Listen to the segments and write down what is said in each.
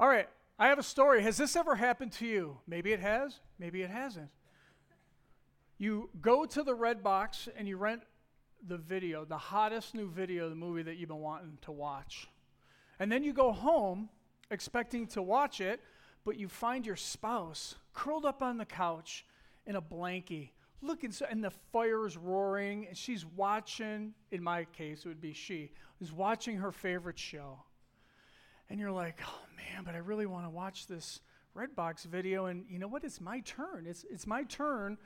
All right, I have a story. Has this ever happened to you? Maybe it has, maybe it hasn't. You go to the Redbox and you rent the video, the hottest new video, the movie that you've been wanting to watch. And then you go home expecting to watch it, but you find your spouse curled up on the couch in a blankie, looking so, and the fire is roaring, and she's watching, in my case, it would be she, is watching her favorite show. And you're like, oh man, but I really want to watch this Redbox video, and you know what? It's my turn. It's, it's my turn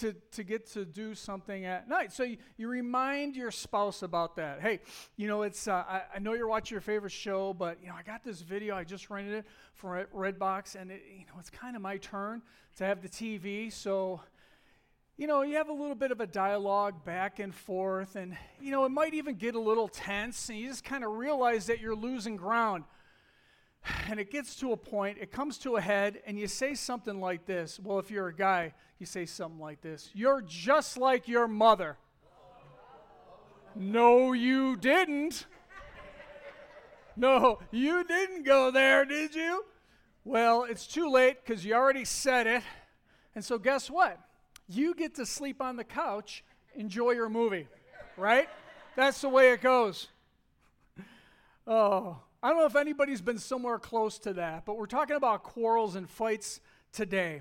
to, to get to do something at night. So you, you remind your spouse about that. Hey, you know, it's uh, I, I, know you're watching your favorite show, but you know, I got this video. I just rented it from Redbox, and it, you know, it's kind of my turn to have the TV. So, you know, you have a little bit of a dialogue back and forth, and you know, it might even get a little tense, and you just kind of realize that you're losing ground and it gets to a point, it comes to a head, and you say something like this. Well, if you're a guy, you say something like this You're just like your mother. No, you didn't. No, you didn't go there, did you? Well, it's too late because you already said it. And so, guess what? You get to sleep on the couch, enjoy your movie, right? That's the way it goes. Oh, I don't know if anybody's been somewhere close to that, but we're talking about quarrels and fights today.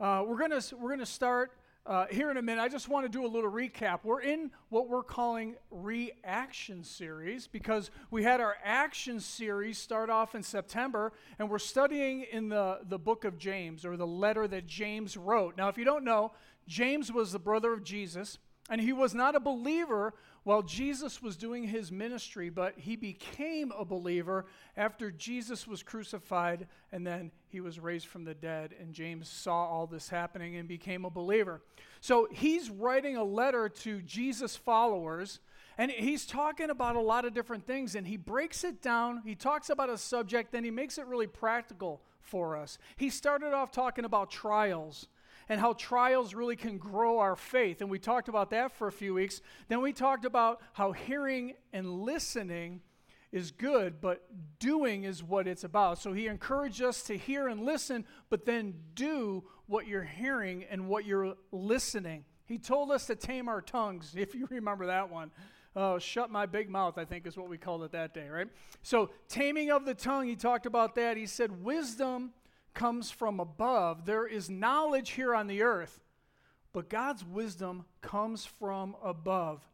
Uh, we're gonna we're gonna start uh, here in a minute. I just want to do a little recap. We're in what we're calling reaction series because we had our action series start off in September, and we're studying in the, the book of James or the letter that James wrote. Now, if you don't know, James was the brother of Jesus, and he was not a believer while Jesus was doing his ministry, but he became a believer after Jesus was crucified and then he was raised from the dead. And James saw all this happening and became a believer. So he's writing a letter to Jesus' followers. And he's talking about a lot of different things, and he breaks it down. He talks about a subject, then he makes it really practical for us. He started off talking about trials and how trials really can grow our faith. And we talked about that for a few weeks. Then we talked about how hearing and listening is good, but doing is what it's about. So he encouraged us to hear and listen, but then do what you're hearing and what you're listening. He told us to tame our tongues, if you remember that one. Oh, shut my big mouth, I think is what we called it that day, right? So, taming of the tongue, he talked about that. He said, wisdom comes from above. There is knowledge here on the earth, but God's wisdom comes from above.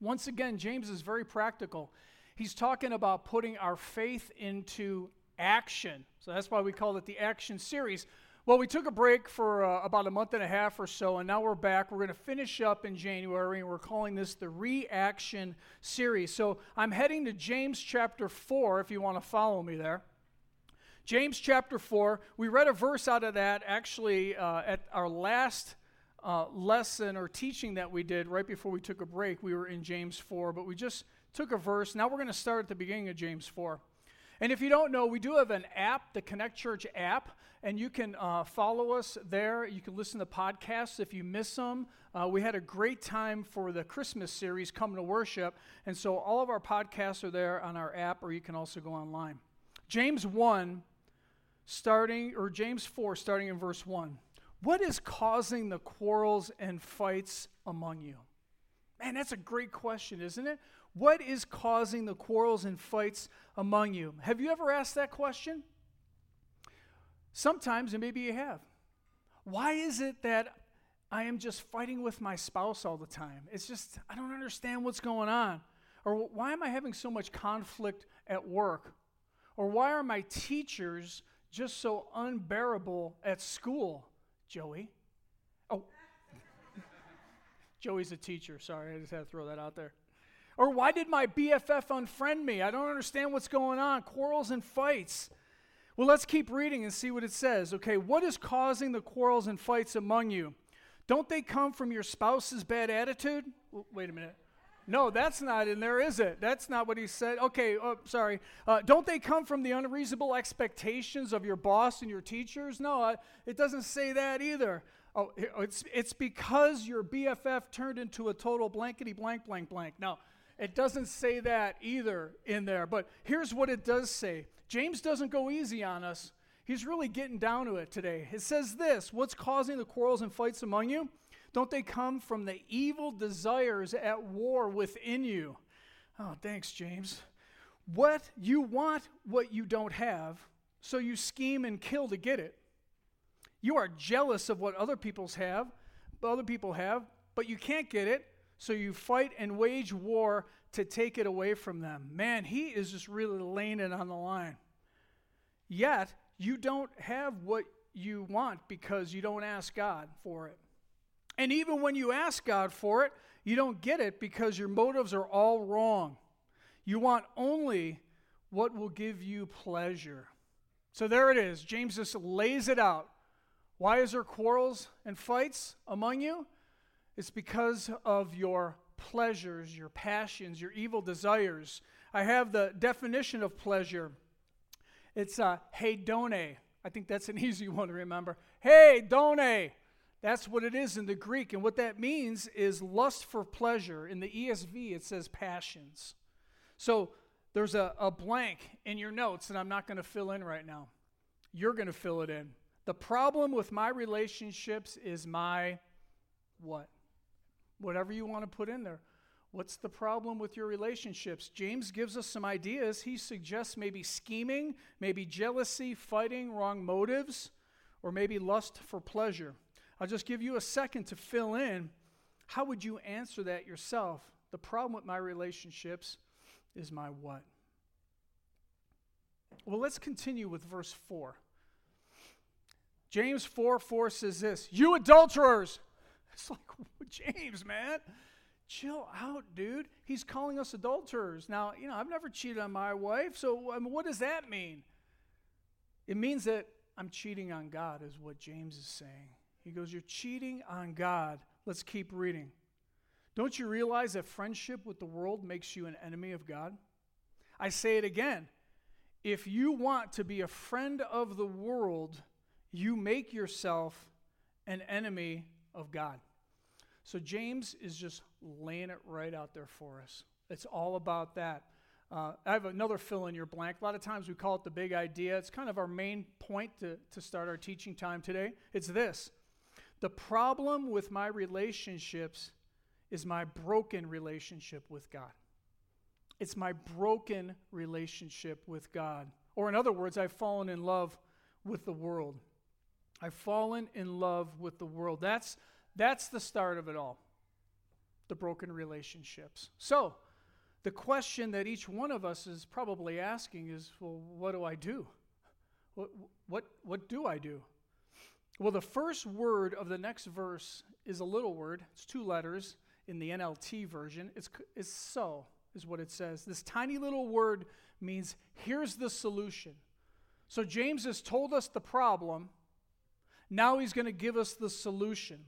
Once again, James is very practical. He's talking about putting our faith into action. So that's why we call it the action series. Well, we took a break for uh, about a month and a half or so, and now we're back. We're going to finish up in January, and we're calling this the Reaction Series. So I'm heading to James chapter 4, if you want to follow me there. James chapter 4, we read a verse out of that actually uh, at our last uh, lesson or teaching that we did right before we took a break. We were in James 4, but we just took a verse. Now we're going to start at the beginning of James 4. And if you don't know, we do have an app, the Connect Church app, and you can uh, follow us there. You can listen to podcasts if you miss them. Uh, we had a great time for the Christmas series, Come to Worship, and so all of our podcasts are there on our app, or you can also go online. James 1 starting, or James 4, starting in verse 1. What is causing the quarrels and fights among you? Man, that's a great question, isn't it? What is causing the quarrels and fights among you? Have you ever asked that question? Sometimes, and maybe you have. Why is it that I am just fighting with my spouse all the time? It's just, I don't understand what's going on. Or why am I having so much conflict at work? Or why are my teachers just so unbearable at school, Joey? Oh, Joey's a teacher. Sorry, I just had to throw that out there. Or why did my BFF unfriend me? I don't understand what's going on. Quarrels and fights. Well, let's keep reading and see what it says. Okay, what is causing the quarrels and fights among you? Don't they come from your spouse's bad attitude? Wait a minute. No, that's not in there, is it? That's not what he said. Okay, oh, sorry. Uh, don't they come from the unreasonable expectations of your boss and your teachers? No, uh, it doesn't say that either. Oh, it's, it's because your BFF turned into a total blankety blank blank blank. No, it doesn't say that either in there. But here's what it does say James doesn't go easy on us. He's really getting down to it today. It says this What's causing the quarrels and fights among you? Don't they come from the evil desires at war within you? Oh, thanks, James. What you want what you don't have, so you scheme and kill to get it. You are jealous of what other people's have, other people have, but you can't get it, so you fight and wage war to take it away from them. Man, he is just really laying it on the line. Yet, you don't have what you want because you don't ask God for it. And even when you ask God for it, you don't get it because your motives are all wrong. You want only what will give you pleasure. So there it is. James just lays it out. Why is there quarrels and fights among you? It's because of your pleasures, your passions, your evil desires. I have the definition of pleasure. It's uh, hedone. I think that's an easy one to remember. Hedone. That's what it is in the Greek. And what that means is lust for pleasure. In the ESV, it says passions. So there's a, a blank in your notes that I'm not going to fill in right now. You're going to fill it in. The problem with my relationships is my what? Whatever you want to put in there. What's the problem with your relationships? James gives us some ideas. He suggests maybe scheming, maybe jealousy, fighting, wrong motives, or maybe lust for pleasure. I'll just give you a second to fill in. How would you answer that yourself? The problem with my relationships is my what? Well, let's continue with verse 4. James 4 4 says this You adulterers! It's like, James, man, chill out, dude. He's calling us adulterers. Now, you know, I've never cheated on my wife, so I mean, what does that mean? It means that I'm cheating on God, is what James is saying. He goes, You're cheating on God. Let's keep reading. Don't you realize that friendship with the world makes you an enemy of God? I say it again. If you want to be a friend of the world, you make yourself an enemy of God. So James is just laying it right out there for us. It's all about that. Uh, I have another fill in your blank. A lot of times we call it the big idea. It's kind of our main point to, to start our teaching time today. It's this The problem with my relationships is my broken relationship with God. It's my broken relationship with God. Or, in other words, I've fallen in love with the world. I've fallen in love with the world. That's, that's the start of it all the broken relationships. So, the question that each one of us is probably asking is well, what do I do? What, what, what do I do? Well, the first word of the next verse is a little word, it's two letters in the NLT version. It's, it's so, is what it says. This tiny little word means here's the solution. So, James has told us the problem now he's going to give us the solution.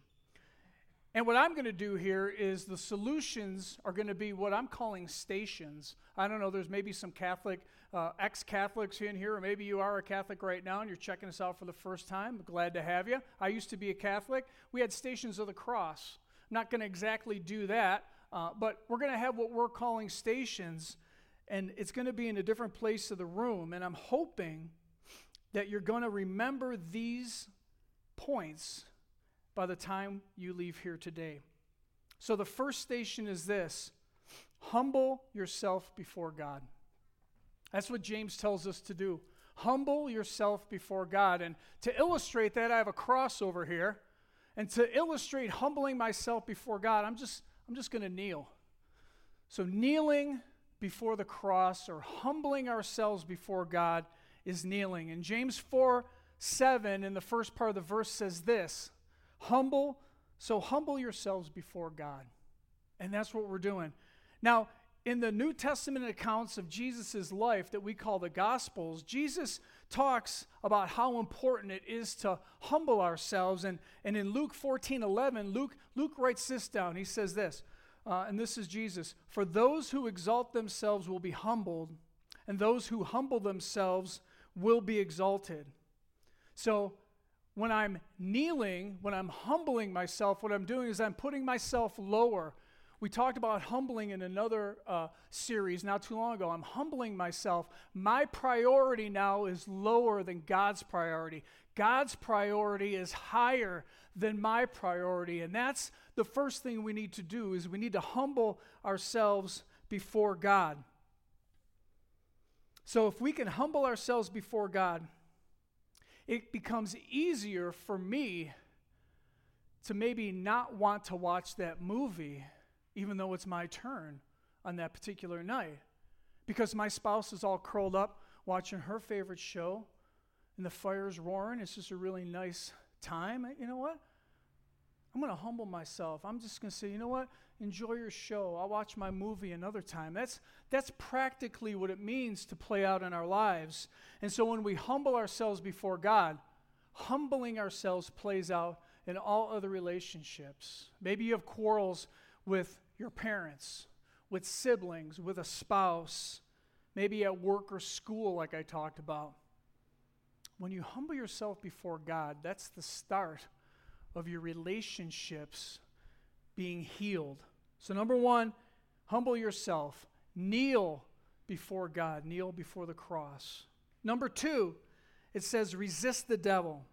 And what I'm going to do here is the solutions are going to be what I'm calling stations. I don't know, there's maybe some Catholic, uh, ex Catholics in here, or maybe you are a Catholic right now and you're checking us out for the first time. Glad to have you. I used to be a Catholic. We had stations of the cross. I'm not going to exactly do that, uh, but we're going to have what we're calling stations, and it's going to be in a different place of the room. And I'm hoping that you're going to remember these points by the time you leave here today. So the first station is this humble yourself before God. That's what James tells us to do. Humble yourself before God. And to illustrate that, I have a cross over here. And to illustrate humbling myself before God, I'm just I'm just going to kneel. So kneeling before the cross or humbling ourselves before God is kneeling. And James 4 7 in the first part of the verse says this Humble, so humble yourselves before God. And that's what we're doing. Now, in the New Testament accounts of Jesus' life that we call the Gospels, Jesus talks about how important it is to humble ourselves. And, and in Luke 14 11, Luke, Luke writes this down. He says this, uh, and this is Jesus For those who exalt themselves will be humbled, and those who humble themselves will be exalted. So when I'm kneeling, when I'm humbling myself, what I'm doing is I'm putting myself lower. We talked about humbling in another uh, series not too long ago. I'm humbling myself. My priority now is lower than God's priority. God's priority is higher than my priority. And that's the first thing we need to do is we need to humble ourselves before God. So if we can humble ourselves before God, it becomes easier for me to maybe not want to watch that movie even though it's my turn on that particular night. Because my spouse is all curled up watching her favorite show and the fire's roaring. It's just a really nice time. You know what? I'm going to humble myself. I'm just going to say, you know what? Enjoy your show. I'll watch my movie another time. That's, that's practically what it means to play out in our lives. And so when we humble ourselves before God, humbling ourselves plays out in all other relationships. Maybe you have quarrels with your parents, with siblings, with a spouse, maybe at work or school, like I talked about. When you humble yourself before God, that's the start of your relationships being healed. So, number one, humble yourself, kneel before God, kneel before the cross. Number two, it says resist the devil.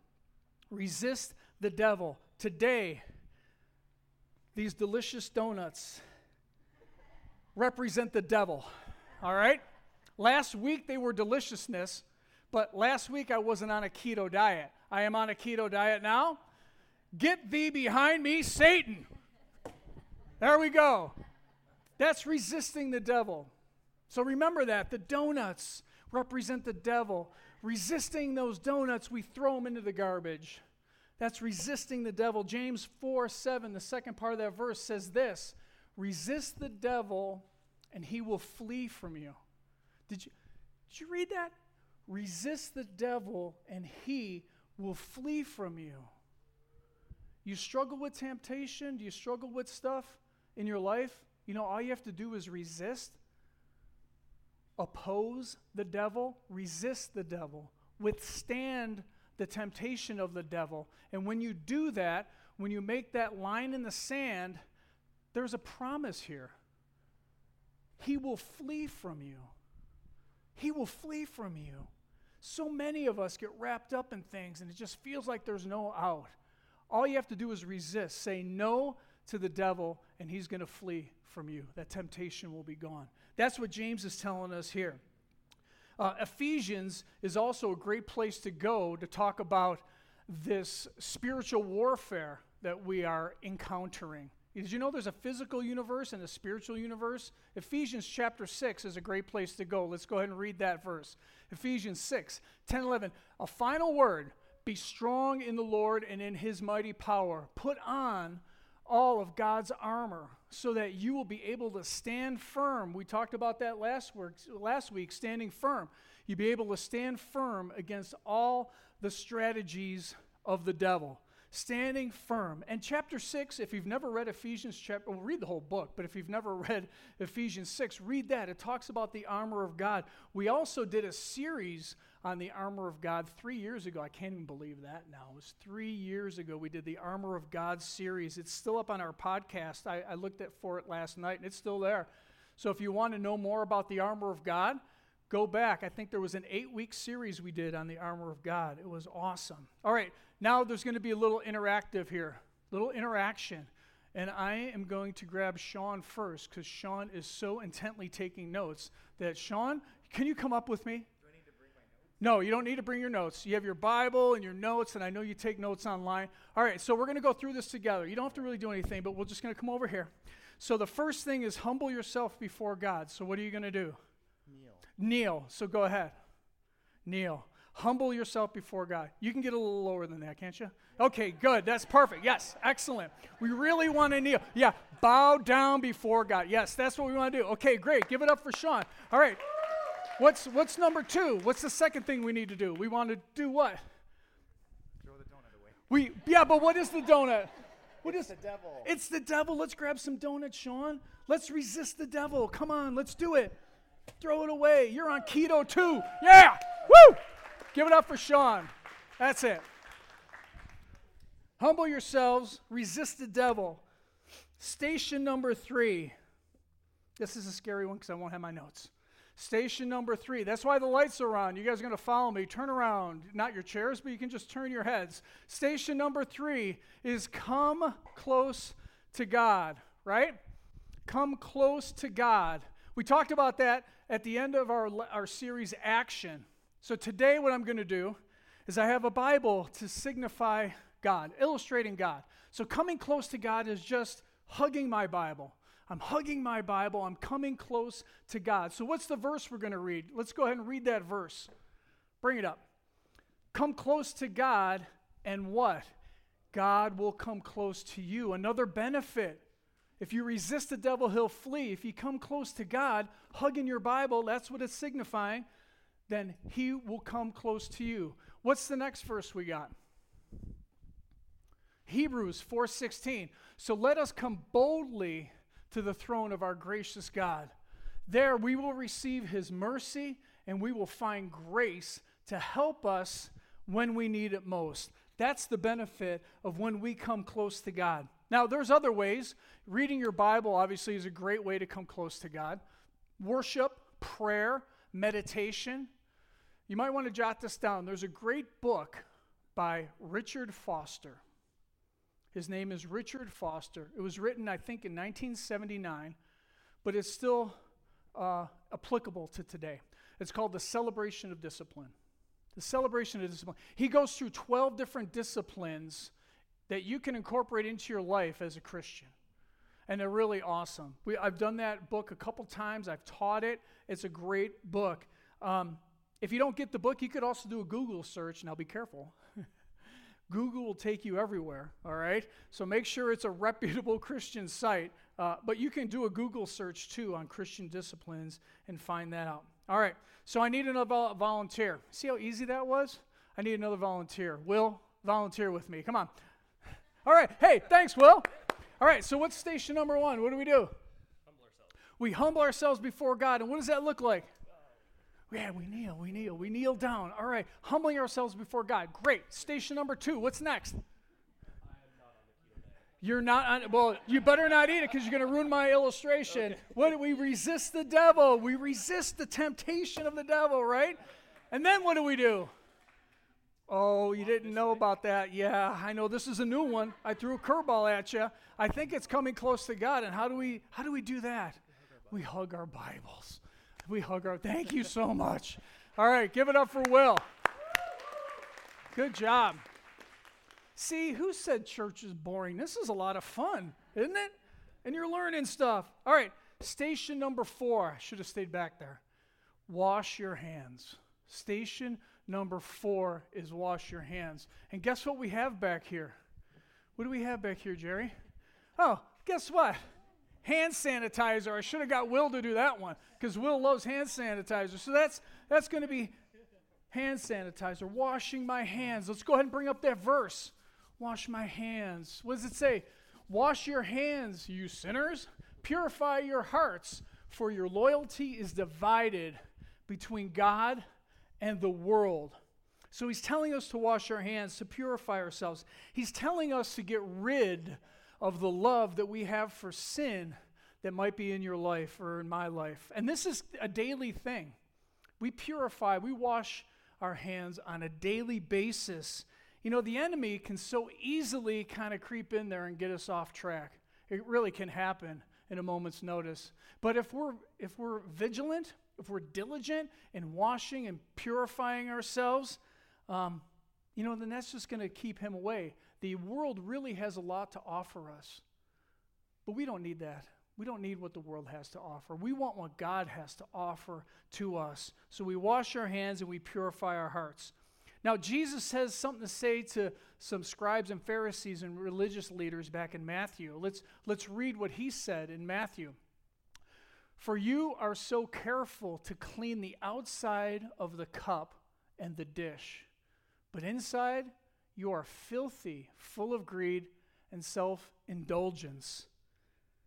Resist the devil. Today, these delicious donuts represent the devil. All right? Last week they were deliciousness, but last week I wasn't on a keto diet. I am on a keto diet now. Get thee behind me, Satan. There we go. That's resisting the devil. So remember that. The donuts represent the devil. Resisting those donuts, we throw them into the garbage. That's resisting the devil. James 4 7, the second part of that verse says this Resist the devil, and he will flee from you. Did you, did you read that? Resist the devil, and he will flee from you. You struggle with temptation? Do you struggle with stuff in your life? You know, all you have to do is resist, oppose the devil, resist the devil, withstand the temptation of the devil. And when you do that, when you make that line in the sand, there's a promise here. He will flee from you. He will flee from you. So many of us get wrapped up in things and it just feels like there's no out. All you have to do is resist. Say no to the devil and he's going to flee from you. That temptation will be gone. That's what James is telling us here. Uh, Ephesians is also a great place to go to talk about this spiritual warfare that we are encountering. Did you know there's a physical universe and a spiritual universe? Ephesians chapter 6 is a great place to go. Let's go ahead and read that verse. Ephesians 6, 10, 11. A final word Be strong in the Lord and in his mighty power. Put on all of God's armor so that you will be able to stand firm. We talked about that last, work, last week, standing firm. You'll be able to stand firm against all the strategies of the devil. Standing firm. And chapter 6, if you've never read Ephesians chapter, well, read the whole book, but if you've never read Ephesians 6, read that. It talks about the armor of God. We also did a series on the armor of God three years ago. I can't even believe that now. It was three years ago we did the Armor of God series. It's still up on our podcast. I, I looked at for it last night and it's still there. So if you want to know more about the armor of God, go back. I think there was an eight week series we did on the armor of God. It was awesome. All right, now there's going to be a little interactive here, little interaction. And I am going to grab Sean first because Sean is so intently taking notes that Sean, can you come up with me? No, you don't need to bring your notes. You have your Bible and your notes, and I know you take notes online. All right, so we're going to go through this together. You don't have to really do anything, but we're just going to come over here. So the first thing is humble yourself before God. So what are you going to do? Kneel. Kneel. So go ahead. Kneel. Humble yourself before God. You can get a little lower than that, can't you? Okay, good. That's perfect. Yes, excellent. We really want to kneel. Yeah, bow down before God. Yes, that's what we want to do. Okay, great. Give it up for Sean. All right. What's, what's number two? What's the second thing we need to do? We want to do what? Throw the donut away. We, yeah, but what is the donut? What it's is the devil. It's the devil. Let's grab some donuts, Sean. Let's resist the devil. Come on, let's do it. Throw it away. You're on keto too. Yeah. Woo! Give it up for Sean. That's it. Humble yourselves, resist the devil. Station number three. This is a scary one because I won't have my notes. Station number three. That's why the lights are on. You guys are going to follow me. Turn around. Not your chairs, but you can just turn your heads. Station number three is come close to God, right? Come close to God. We talked about that at the end of our, our series, Action. So today, what I'm going to do is I have a Bible to signify God, illustrating God. So coming close to God is just hugging my Bible. I'm hugging my Bible. I'm coming close to God. So, what's the verse we're going to read? Let's go ahead and read that verse. Bring it up. Come close to God, and what? God will come close to you. Another benefit. If you resist the devil, he'll flee. If you come close to God, hugging your Bible, that's what it's signifying, then he will come close to you. What's the next verse we got? Hebrews 4:16. So let us come boldly to the throne of our gracious God. There we will receive his mercy and we will find grace to help us when we need it most. That's the benefit of when we come close to God. Now, there's other ways. Reading your Bible, obviously, is a great way to come close to God. Worship, prayer, meditation. You might want to jot this down. There's a great book by Richard Foster. His name is Richard Foster. It was written, I think, in 1979, but it's still uh, applicable to today. It's called The Celebration of Discipline. The Celebration of Discipline. He goes through 12 different disciplines that you can incorporate into your life as a Christian. And they're really awesome. We, I've done that book a couple times, I've taught it. It's a great book. Um, if you don't get the book, you could also do a Google search. Now, be careful. Google will take you everywhere, all right? So make sure it's a reputable Christian site. Uh, but you can do a Google search too on Christian disciplines and find that out. All right, so I need another volunteer. See how easy that was? I need another volunteer. Will, volunteer with me. Come on. All right, hey, thanks, Will. All right, so what's station number one? What do we do? Humble we humble ourselves before God. And what does that look like? Yeah, we kneel, we kneel, we kneel down. All right, humbling ourselves before God. Great. Station number two. What's next? You're not on, well, you better not eat it because you're going to ruin my illustration. Okay. What we resist the devil? We resist the temptation of the devil, right? And then what do we do? Oh, you didn't know about that. Yeah, I know this is a new one. I threw a curveball at you. I think it's coming close to God. And how do we how do we do that? We hug our Bibles. We hug our. Thank you so much. All right, give it up for Will. Good job. See, who said church is boring? This is a lot of fun, isn't it? And you're learning stuff. All right, station number four. I should have stayed back there. Wash your hands. Station number four is wash your hands. And guess what we have back here? What do we have back here, Jerry? Oh, guess what? Hand sanitizer. I should have got Will to do that one because Will loves hand sanitizer. So that's that's going to be hand sanitizer. Washing my hands. Let's go ahead and bring up that verse. Wash my hands. What does it say? Wash your hands, you sinners. Purify your hearts, for your loyalty is divided between God and the world. So he's telling us to wash our hands, to purify ourselves. He's telling us to get rid of the love that we have for sin that might be in your life or in my life. And this is a daily thing. We purify, we wash our hands on a daily basis. You know, the enemy can so easily kind of creep in there and get us off track. It really can happen in a moment's notice. But if we're if we're vigilant, if we're diligent in washing and purifying ourselves, um, you know, then that's just going to keep him away. The world really has a lot to offer us, but we don't need that. We don't need what the world has to offer. We want what God has to offer to us. So we wash our hands and we purify our hearts. Now, Jesus has something to say to some scribes and Pharisees and religious leaders back in Matthew. Let's, let's read what he said in Matthew. For you are so careful to clean the outside of the cup and the dish, but inside you are filthy, full of greed and self indulgence.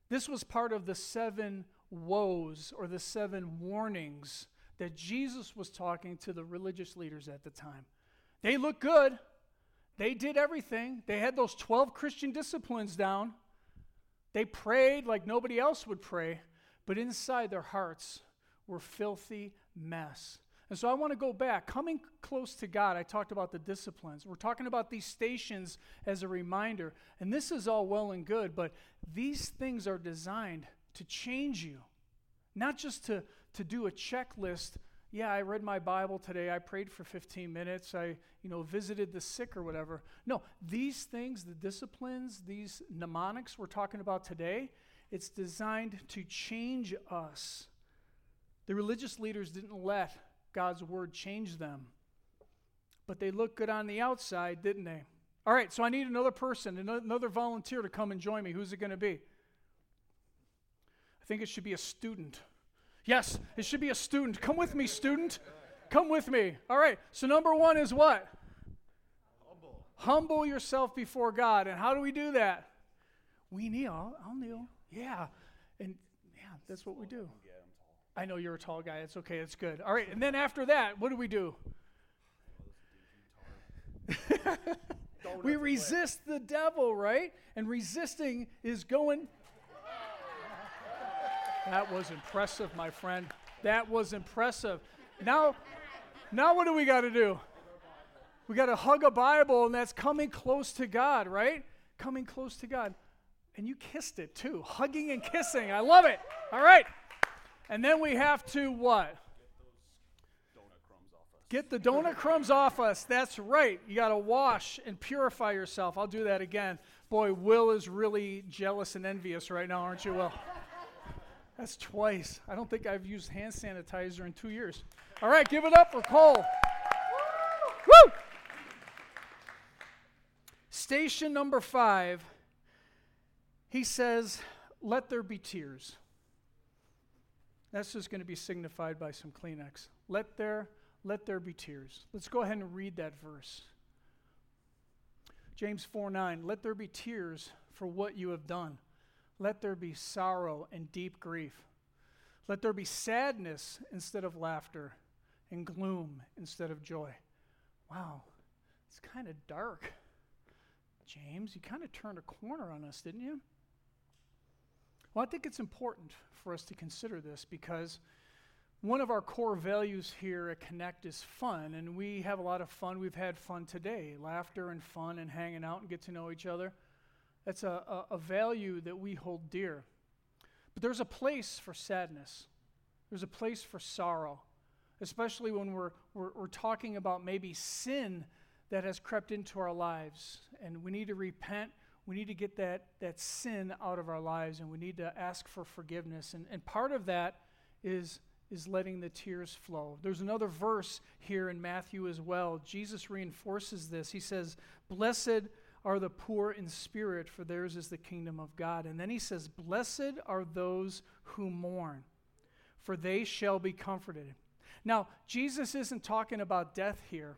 This was part of the seven woes or the seven warnings that Jesus was talking to the religious leaders at the time. They looked good, they did everything, they had those 12 Christian disciplines down, They prayed like nobody else would pray, but inside their hearts were filthy mess. And so I want to go back. Coming close to God, I talked about the disciplines. We're talking about these stations as a reminder. And this is all well and good, but these things are designed to change you, not just to, to do a checklist. Yeah, I read my Bible today. I prayed for 15 minutes. I, you know, visited the sick or whatever. No, these things, the disciplines, these mnemonics we're talking about today, it's designed to change us. The religious leaders didn't let God's word changed them. But they looked good on the outside, didn't they? All right, so I need another person, another volunteer to come and join me. Who's it going to be? I think it should be a student. Yes, it should be a student. Come with me, student. Come with me. All right, so number one is what? Humble. Humble yourself before God. And how do we do that? We kneel. I'll kneel. Yeah. And yeah, that's what we do. I know you're a tall guy. It's okay. It's good. All right. And then after that, what do we do? we resist the devil, right? And resisting is going. That was impressive, my friend. That was impressive. Now, now what do we got to do? We got to hug a Bible, and that's coming close to God, right? Coming close to God. And you kissed it too. Hugging and kissing. I love it. All right. And then we have to what? Get the donut crumbs off us. That's right. You got to wash and purify yourself. I'll do that again. Boy, Will is really jealous and envious right now, aren't you, Will? That's twice. I don't think I've used hand sanitizer in two years. All right, give it up for Cole. Woo! Station number five, he says, Let there be tears. That's just going to be signified by some Kleenex. Let there, let there be tears. Let's go ahead and read that verse. James 4 9, let there be tears for what you have done. Let there be sorrow and deep grief. Let there be sadness instead of laughter and gloom instead of joy. Wow, it's kind of dark. James, you kind of turned a corner on us, didn't you? Well, I think it's important for us to consider this because one of our core values here at Connect is fun, and we have a lot of fun. We've had fun today laughter and fun and hanging out and get to know each other. That's a, a, a value that we hold dear. But there's a place for sadness, there's a place for sorrow, especially when we're, we're, we're talking about maybe sin that has crept into our lives, and we need to repent we need to get that, that sin out of our lives and we need to ask for forgiveness. And, and part of that is, is letting the tears flow. There's another verse here in Matthew as well. Jesus reinforces this. He says, Blessed are the poor in spirit, for theirs is the kingdom of God. And then he says, Blessed are those who mourn, for they shall be comforted. Now, Jesus isn't talking about death here.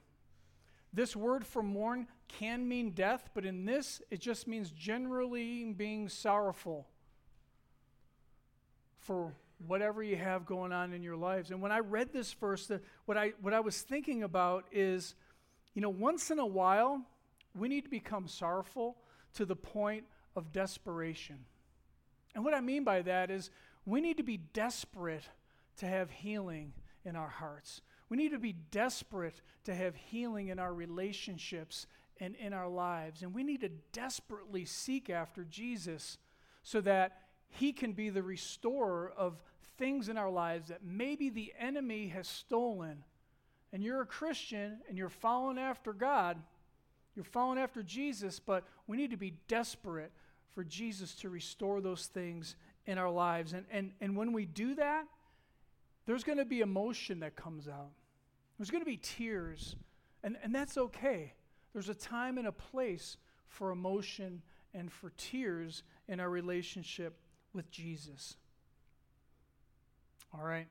This word for mourn can mean death, but in this, it just means generally being sorrowful for whatever you have going on in your lives. And when I read this verse, the, what, I, what I was thinking about is, you know, once in a while, we need to become sorrowful to the point of desperation. And what I mean by that is we need to be desperate to have healing in our hearts. We need to be desperate to have healing in our relationships and in our lives. And we need to desperately seek after Jesus so that he can be the restorer of things in our lives that maybe the enemy has stolen. And you're a Christian and you're following after God, you're following after Jesus, but we need to be desperate for Jesus to restore those things in our lives. And, and, and when we do that, there's going to be emotion that comes out. There's going to be tears, and, and that's okay. There's a time and a place for emotion and for tears in our relationship with Jesus. All right,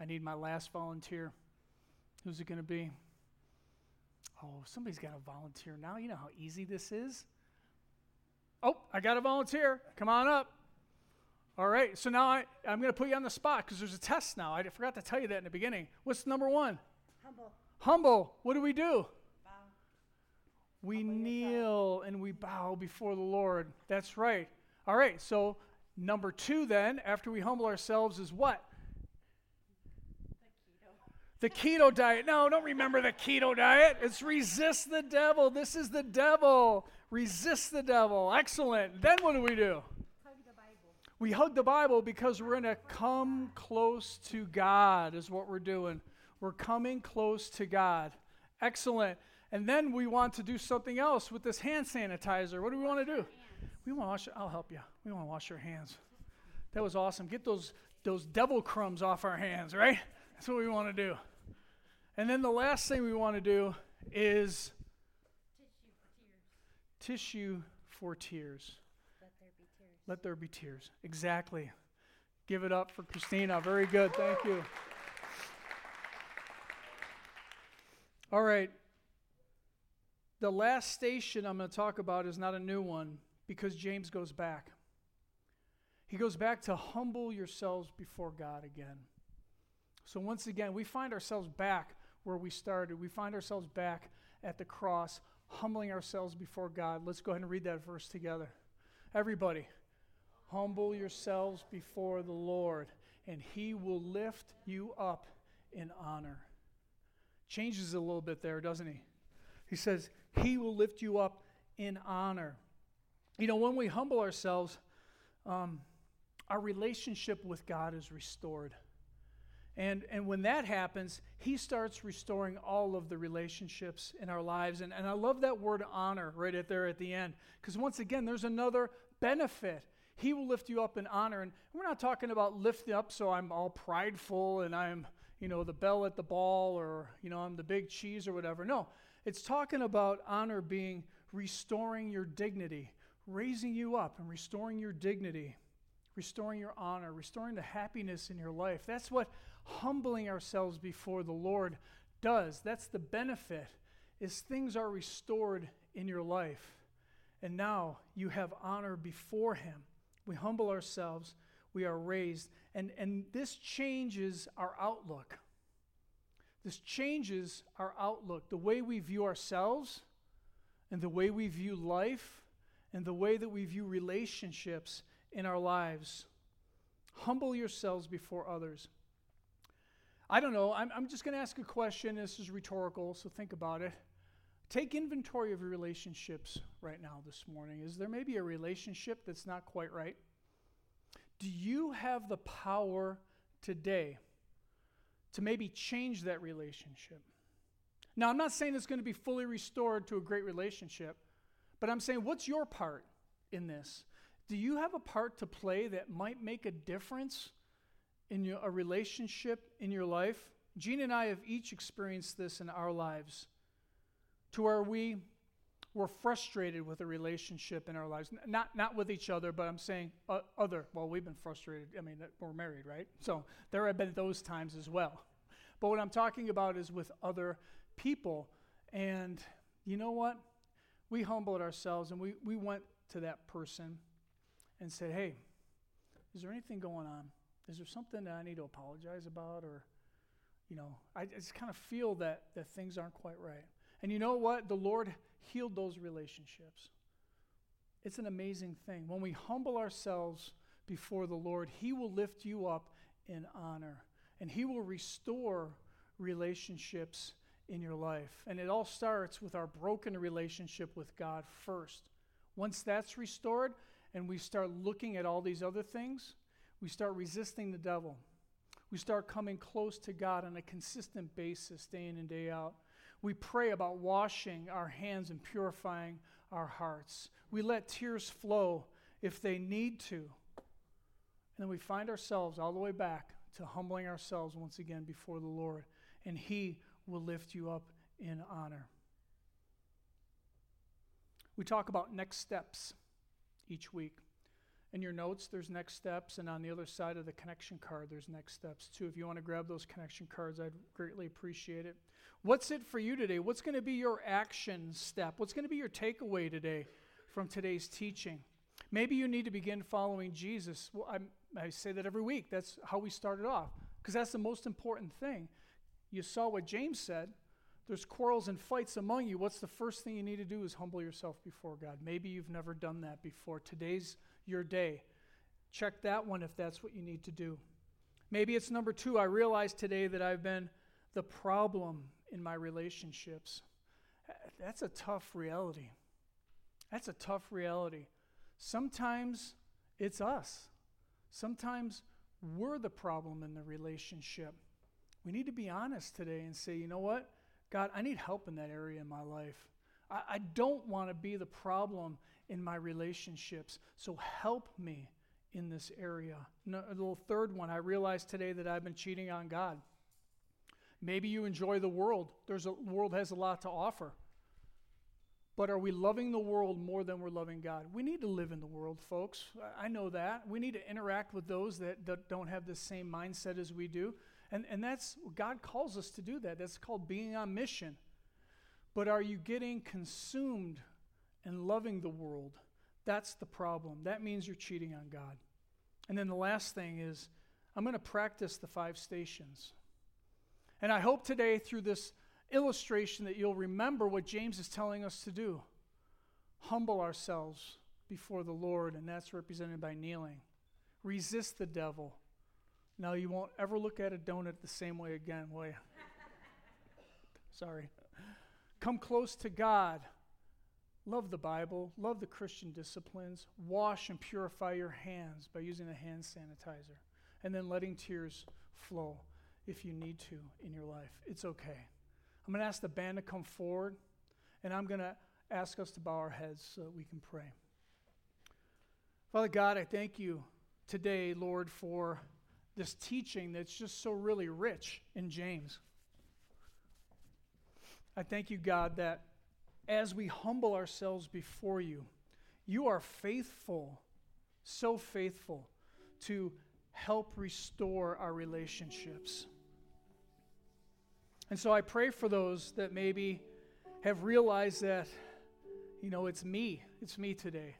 I need my last volunteer. Who's it going to be? Oh, somebody's got to volunteer now. You know how easy this is. Oh, I got a volunteer. Come on up. All right, so now I, I'm going to put you on the spot because there's a test now. I forgot to tell you that in the beginning. What's number one? Humble. Humble. What do we do? Bow. We Humble kneel yourself. and we bow before the Lord. That's right. All right, so number two, then, after we humble ourselves, is what? The keto diet. No, don't remember the keto diet. It's resist the devil. This is the devil. Resist the devil. Excellent. Then what do we do? Hug the Bible. We hug the Bible because we're going to come close to God, is what we're doing. We're coming close to God. Excellent. And then we want to do something else with this hand sanitizer. What do we want to do? We want to wash. I'll help you. We want to wash your hands. That was awesome. Get those those devil crumbs off our hands, right? That's what we want to do. And then the last thing we want to do is Tissue for tears. tissue for tears. Let there be tears. Let there be tears. Exactly. Give it up for Christina. Very good. Thank you. All right. The last station I'm going to talk about is not a new one because James goes back. He goes back to humble yourselves before God again. So, once again, we find ourselves back where we started. We find ourselves back at the cross, humbling ourselves before God. Let's go ahead and read that verse together. Everybody, humble yourselves before the Lord, and he will lift you up in honor. Changes a little bit there, doesn't he? He says, He will lift you up in honor. You know, when we humble ourselves, um, our relationship with God is restored. And, and when that happens, he starts restoring all of the relationships in our lives. And, and I love that word honor right there at the end. Because once again, there's another benefit. He will lift you up in honor. And we're not talking about lifting up so I'm all prideful and I'm, you know, the belle at the ball or, you know, I'm the big cheese or whatever. No, it's talking about honor being restoring your dignity, raising you up and restoring your dignity, restoring your honor, restoring the happiness in your life. That's what humbling ourselves before the Lord does. That's the benefit is things are restored in your life. And now you have honor before him. We humble ourselves, we are raised, and, and this changes our outlook. This changes our outlook, the way we view ourselves, and the way we view life, and the way that we view relationships in our lives. Humble yourselves before others. I don't know. I'm, I'm just going to ask a question. This is rhetorical, so think about it. Take inventory of your relationships right now this morning. Is there maybe a relationship that's not quite right? Do you have the power today to maybe change that relationship? Now, I'm not saying it's going to be fully restored to a great relationship, but I'm saying, what's your part in this? Do you have a part to play that might make a difference in your, a relationship in your life? Gene and I have each experienced this in our lives to where we were frustrated with a relationship in our lives. Not, not with each other, but I'm saying uh, other. Well, we've been frustrated. I mean, we're married, right? So there have been those times as well. But what I'm talking about is with other people. And you know what? We humbled ourselves and we, we went to that person and said, hey, is there anything going on? Is there something that I need to apologize about? Or, you know, I just kind of feel that, that things aren't quite right. And you know what? The Lord healed those relationships. It's an amazing thing. When we humble ourselves before the Lord, He will lift you up in honor and He will restore relationships in your life. And it all starts with our broken relationship with God first. Once that's restored and we start looking at all these other things, we start resisting the devil. We start coming close to God on a consistent basis, day in and day out. We pray about washing our hands and purifying our hearts. We let tears flow if they need to. And then we find ourselves all the way back to humbling ourselves once again before the Lord, and He will lift you up in honor. We talk about next steps each week. In your notes, there's next steps, and on the other side of the connection card, there's next steps too. If you want to grab those connection cards, I'd greatly appreciate it. What's it for you today? What's going to be your action step? What's going to be your takeaway today from today's teaching? Maybe you need to begin following Jesus. Well, I'm, I say that every week. That's how we started off, because that's the most important thing. You saw what James said. There's quarrels and fights among you. What's the first thing you need to do is humble yourself before God. Maybe you've never done that before. Today's your day. Check that one if that's what you need to do. Maybe it's number two. I realize today that I've been the problem in my relationships. That's a tough reality. That's a tough reality. Sometimes it's us. Sometimes we're the problem in the relationship. We need to be honest today and say, you know what? God, I need help in that area in my life. I, I don't want to be the problem in my relationships. So help me in this area. No, a little third one, I realized today that I've been cheating on God. Maybe you enjoy the world. There's a world has a lot to offer. But are we loving the world more than we're loving God? We need to live in the world, folks. I know that. We need to interact with those that, that don't have the same mindset as we do. And, and that's, God calls us to do that. That's called being on mission. But are you getting consumed and loving the world? That's the problem. That means you're cheating on God. And then the last thing is, I'm going to practice the five stations. And I hope today, through this illustration that you'll remember what James is telling us to do humble ourselves before the Lord, and that's represented by kneeling. Resist the devil. Now, you won't ever look at a donut the same way again, will you? Sorry. Come close to God. Love the Bible. Love the Christian disciplines. Wash and purify your hands by using a hand sanitizer. And then letting tears flow if you need to in your life. It's okay. I'm going to ask the band to come forward, and I'm going to ask us to bow our heads so that we can pray. Father God, I thank you today, Lord, for this teaching that's just so really rich in James. I thank you, God, that as we humble ourselves before you, you are faithful, so faithful, to help restore our relationships. And so I pray for those that maybe have realized that, you know, it's me. It's me today.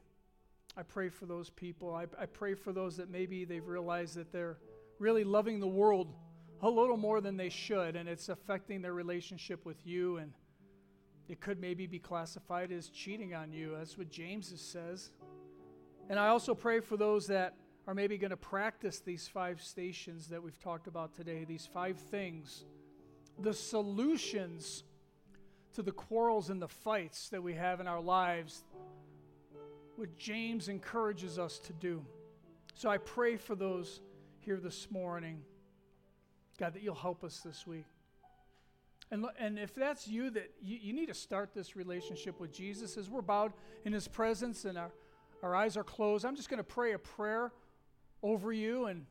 I pray for those people. I, I pray for those that maybe they've realized that they're really loving the world a little more than they should, and it's affecting their relationship with you. And it could maybe be classified as cheating on you. That's what James says. And I also pray for those that are maybe going to practice these five stations that we've talked about today, these five things the solutions to the quarrels and the fights that we have in our lives, what James encourages us to do. So I pray for those here this morning, God, that you'll help us this week. And, and if that's you, that you, you need to start this relationship with Jesus as we're bowed in his presence and our, our eyes are closed. I'm just going to pray a prayer over you and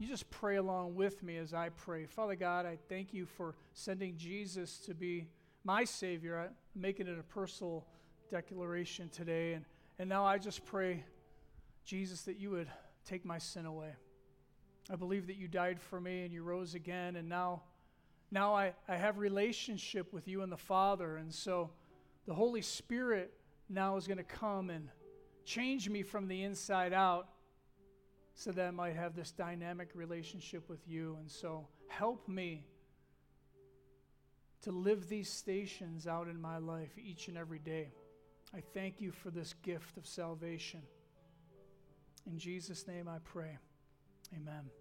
you just pray along with me as I pray. Father God, I thank you for sending Jesus to be my Savior. I'm making it a personal declaration today. And, and now I just pray, Jesus, that you would take my sin away. I believe that you died for me and you rose again. And now, now I, I have relationship with you and the Father. And so the Holy Spirit now is going to come and change me from the inside out so that I might have this dynamic relationship with you. And so help me to live these stations out in my life each and every day. I thank you for this gift of salvation. In Jesus' name I pray. Amen.